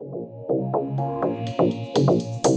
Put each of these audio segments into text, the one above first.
get enough of you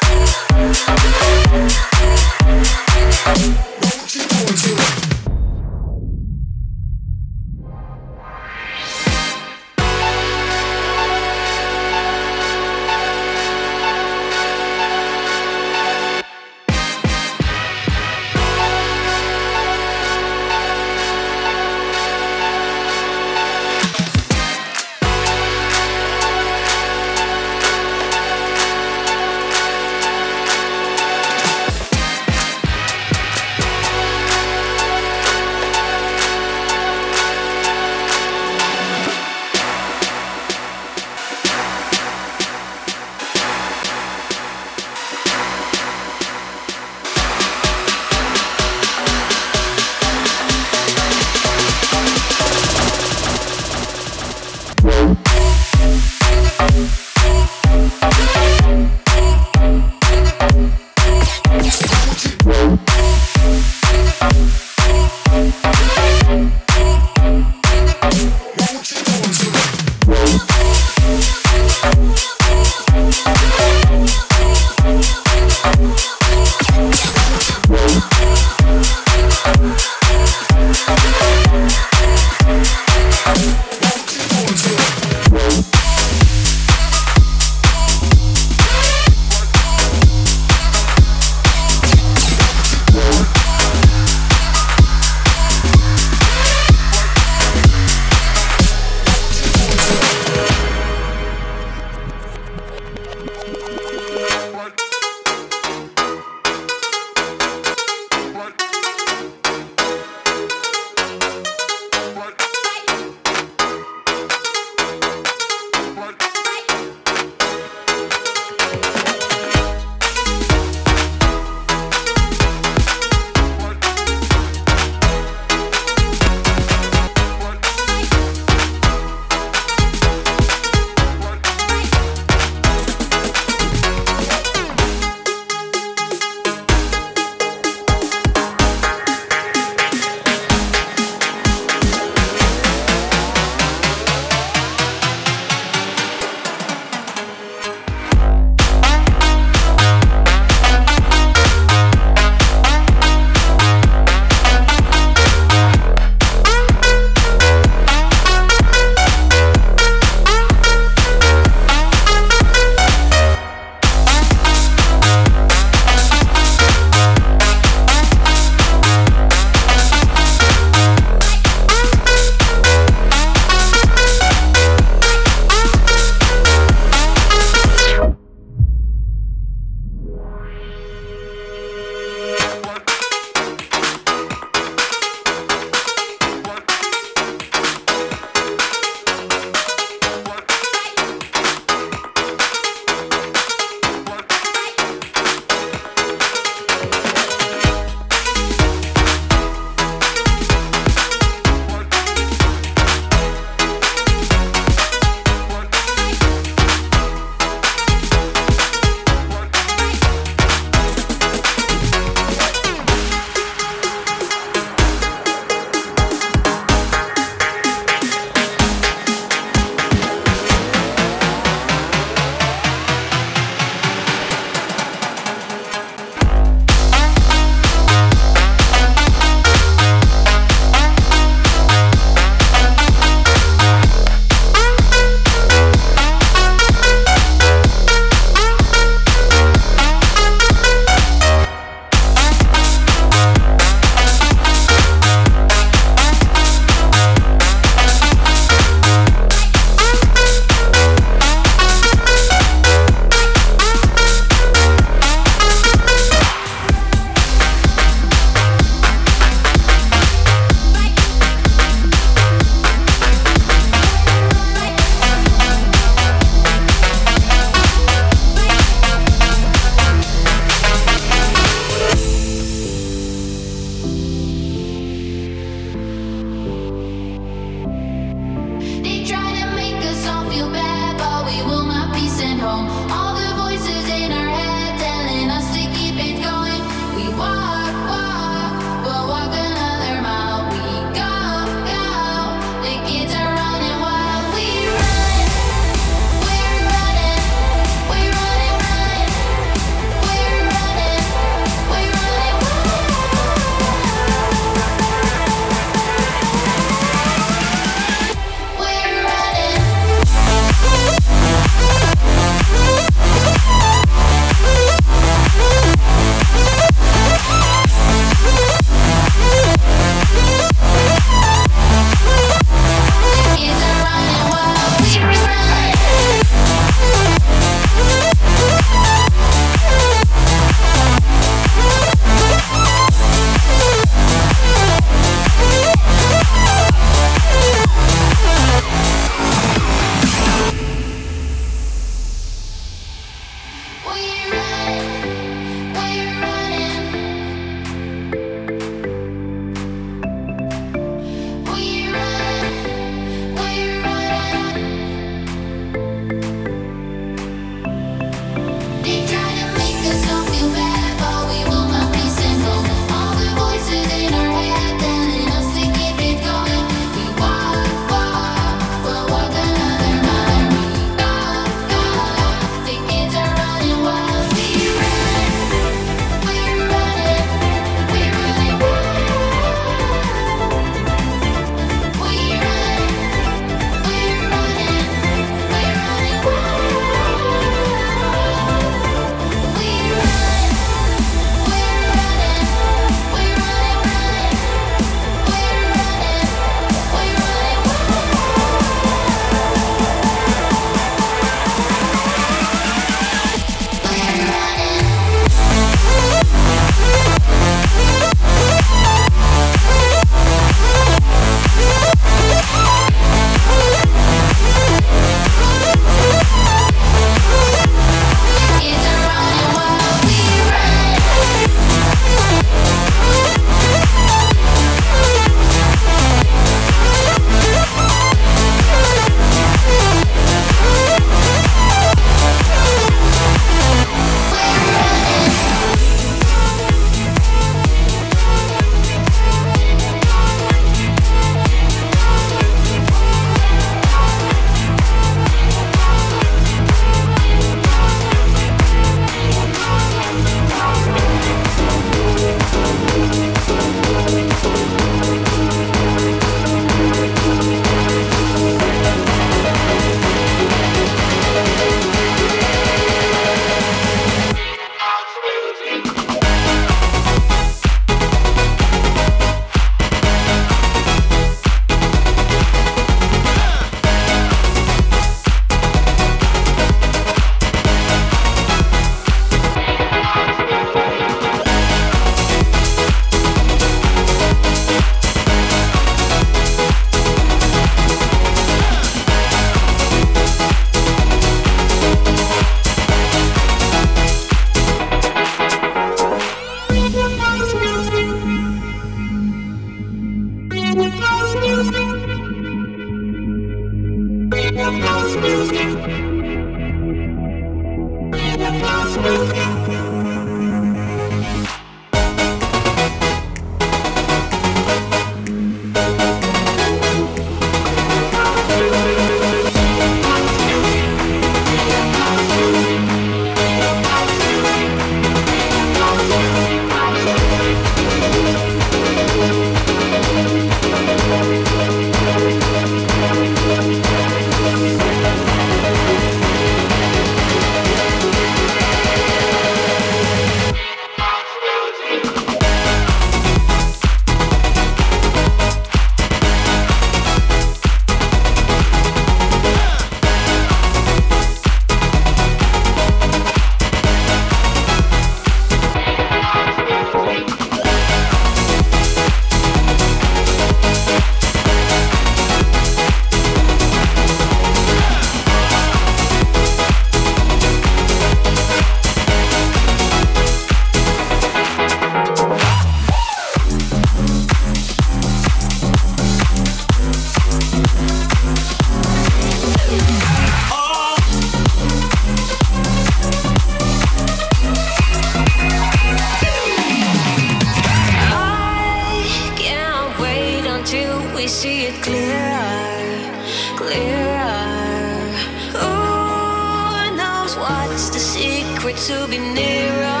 It's the secret to be nearer?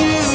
You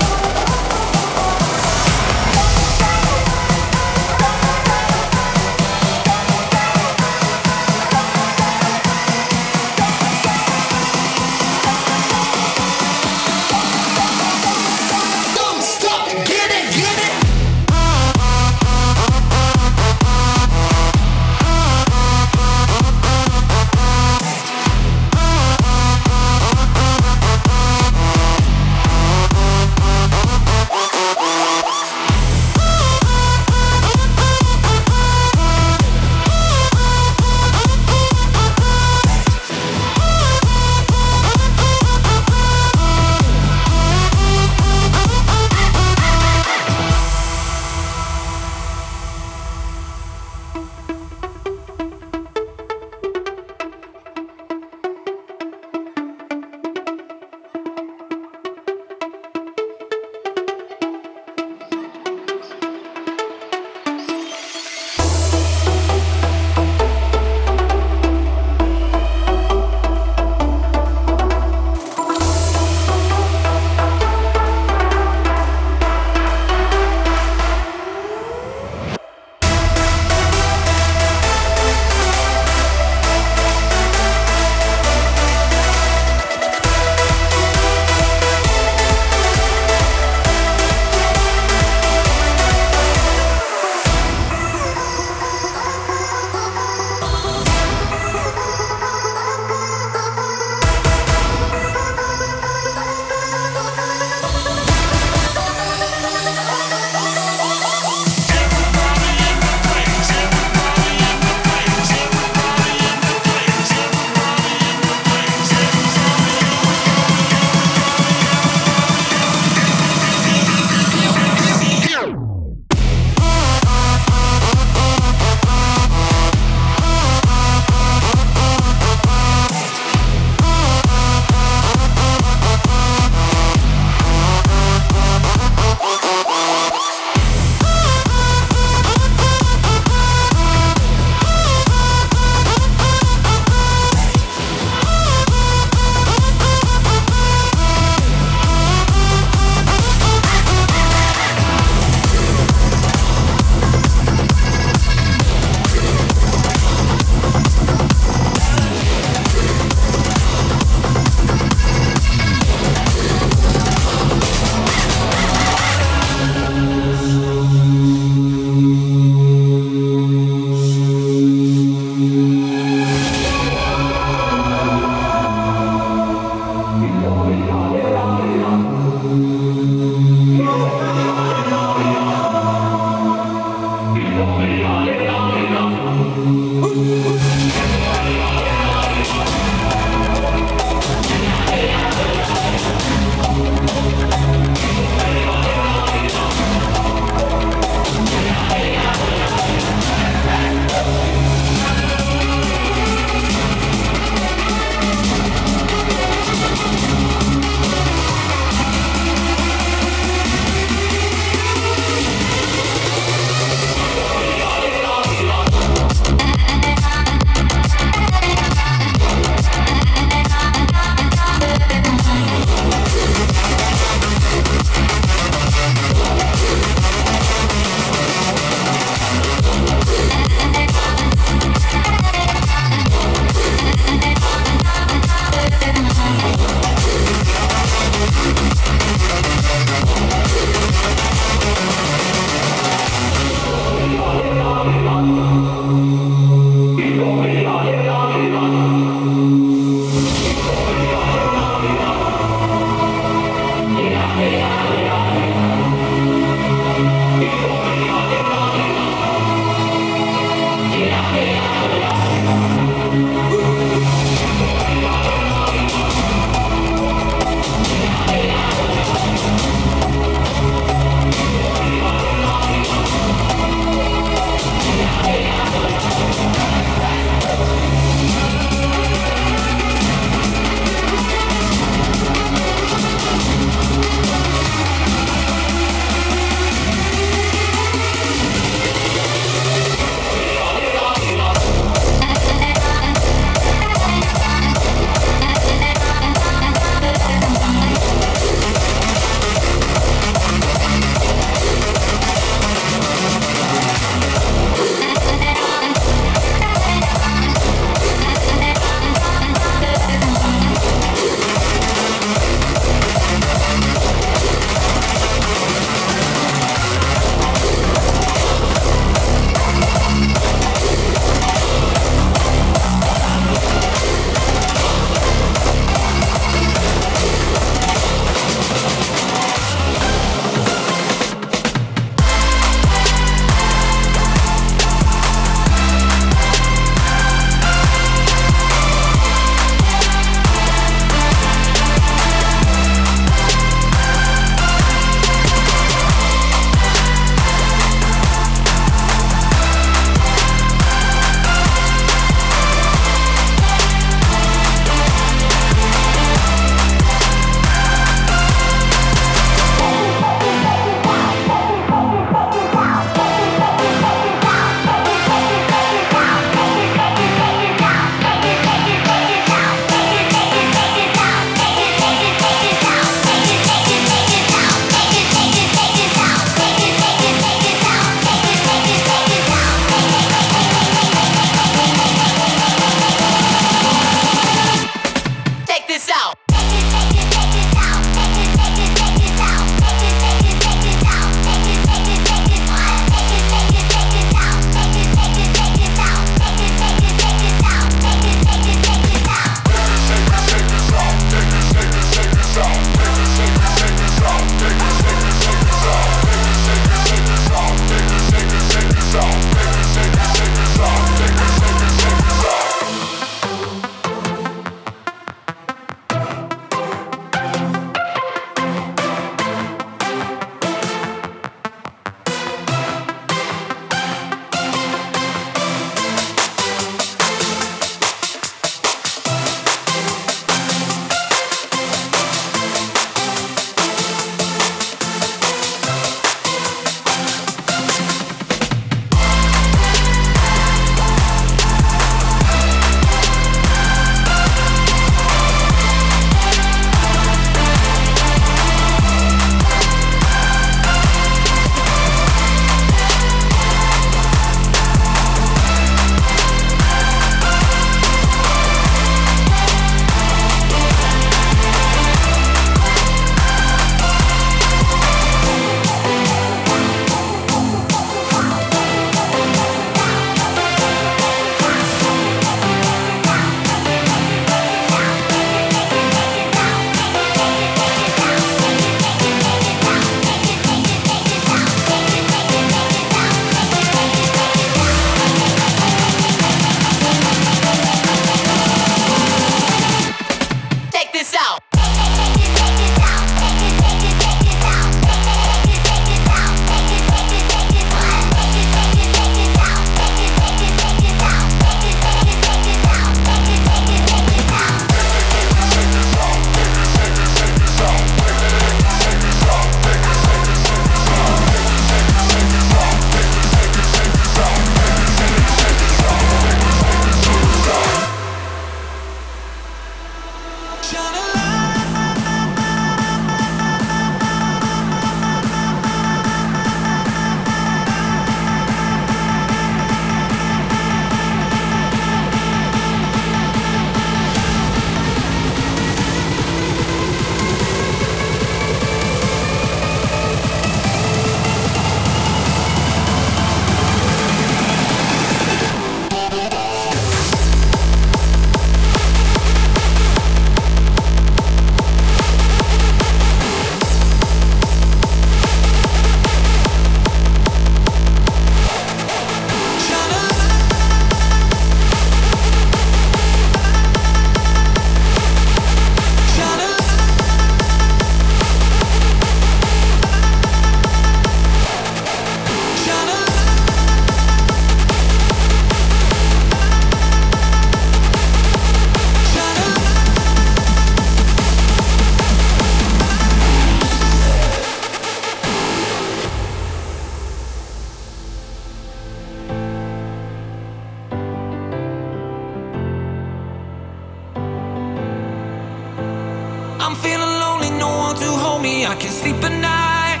I'm feeling lonely, no one to hold me. I can sleep at night.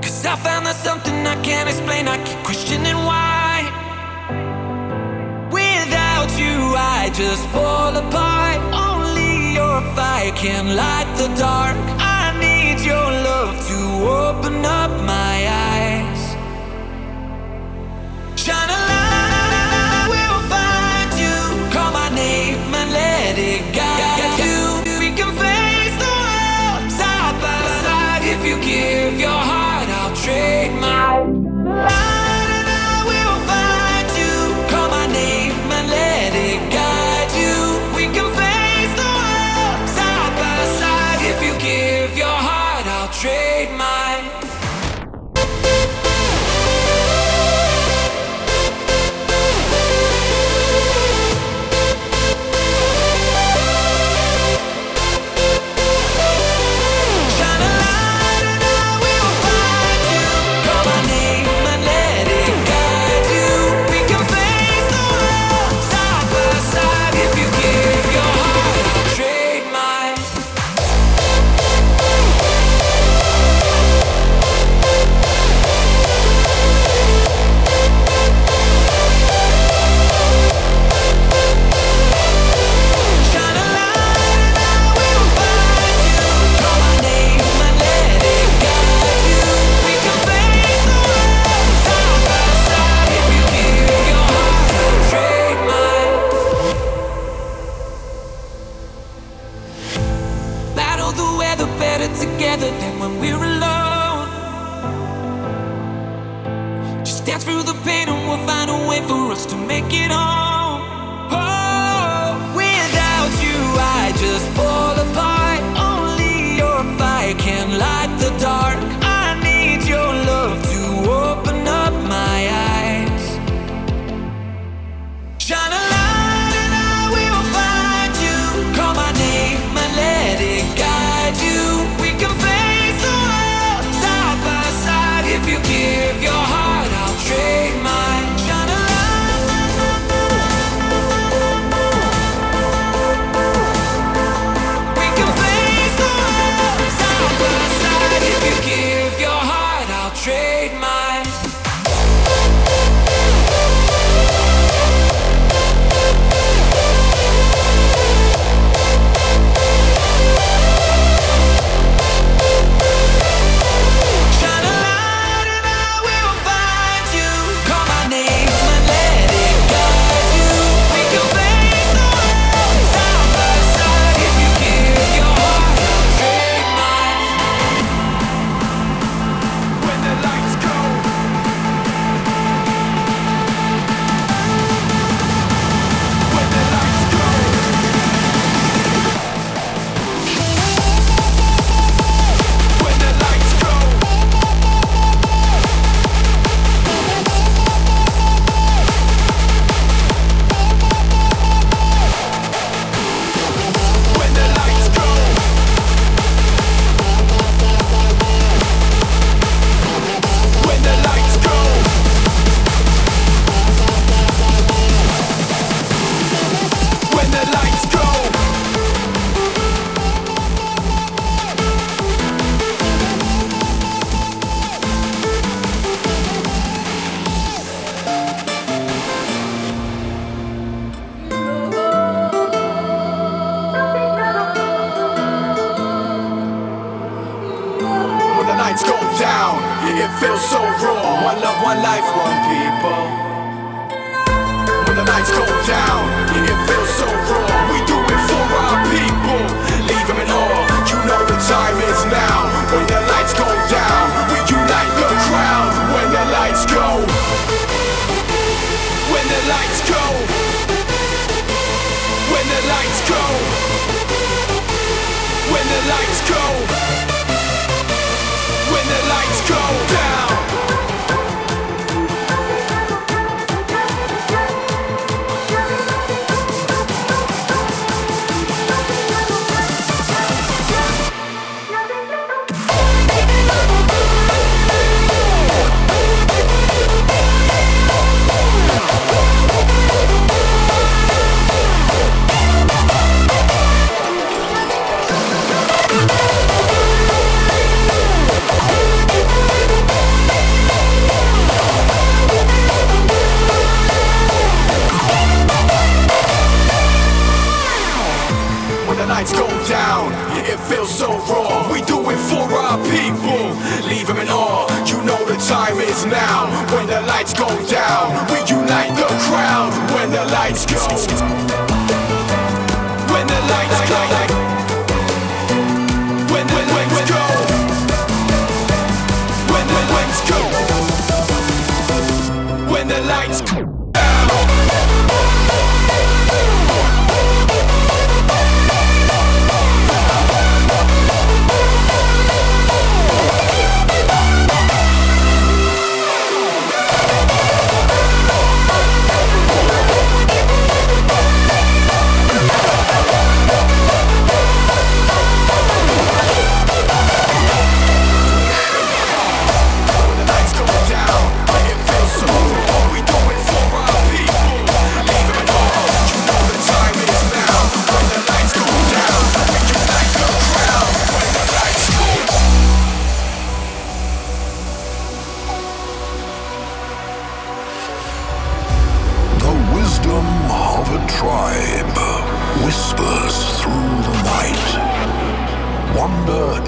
Cause I found that something I can't explain. I keep questioning why. Without you, I just fall apart. Only your fire can light the dark. I need your love to open up my eyes.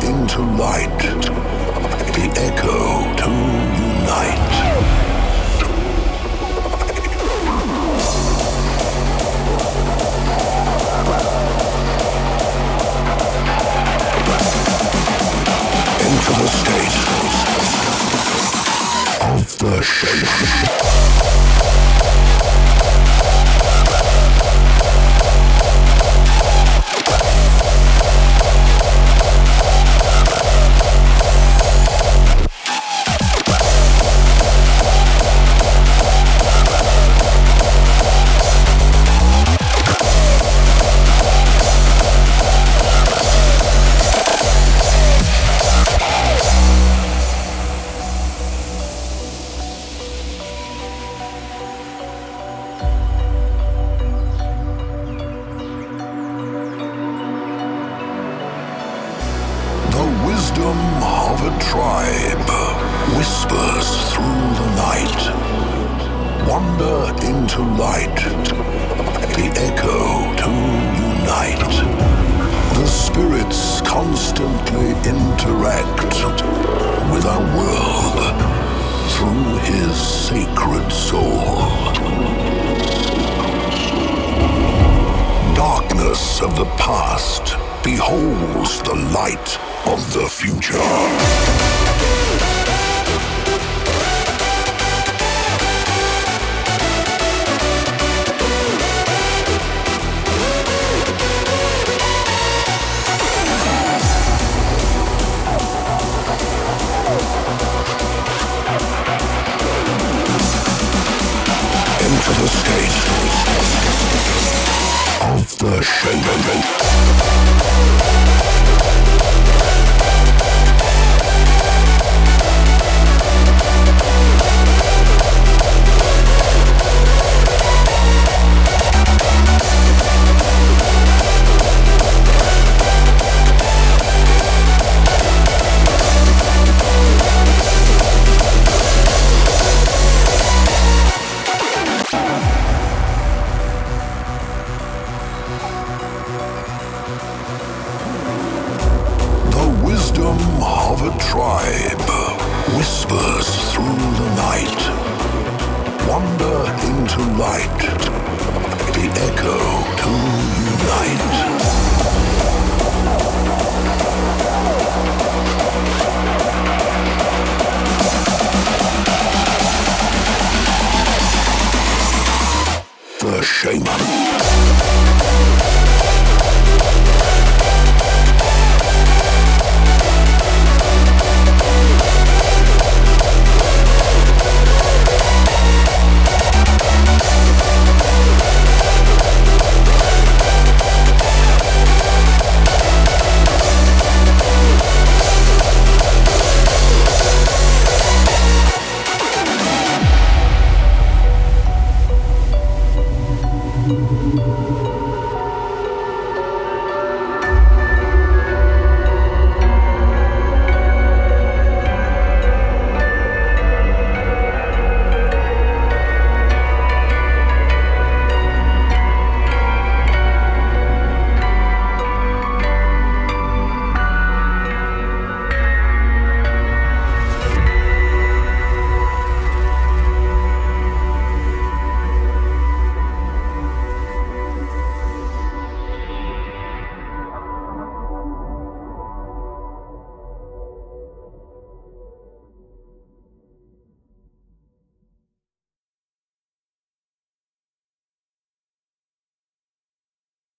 into light, the echo to unite. Into the state of the shape.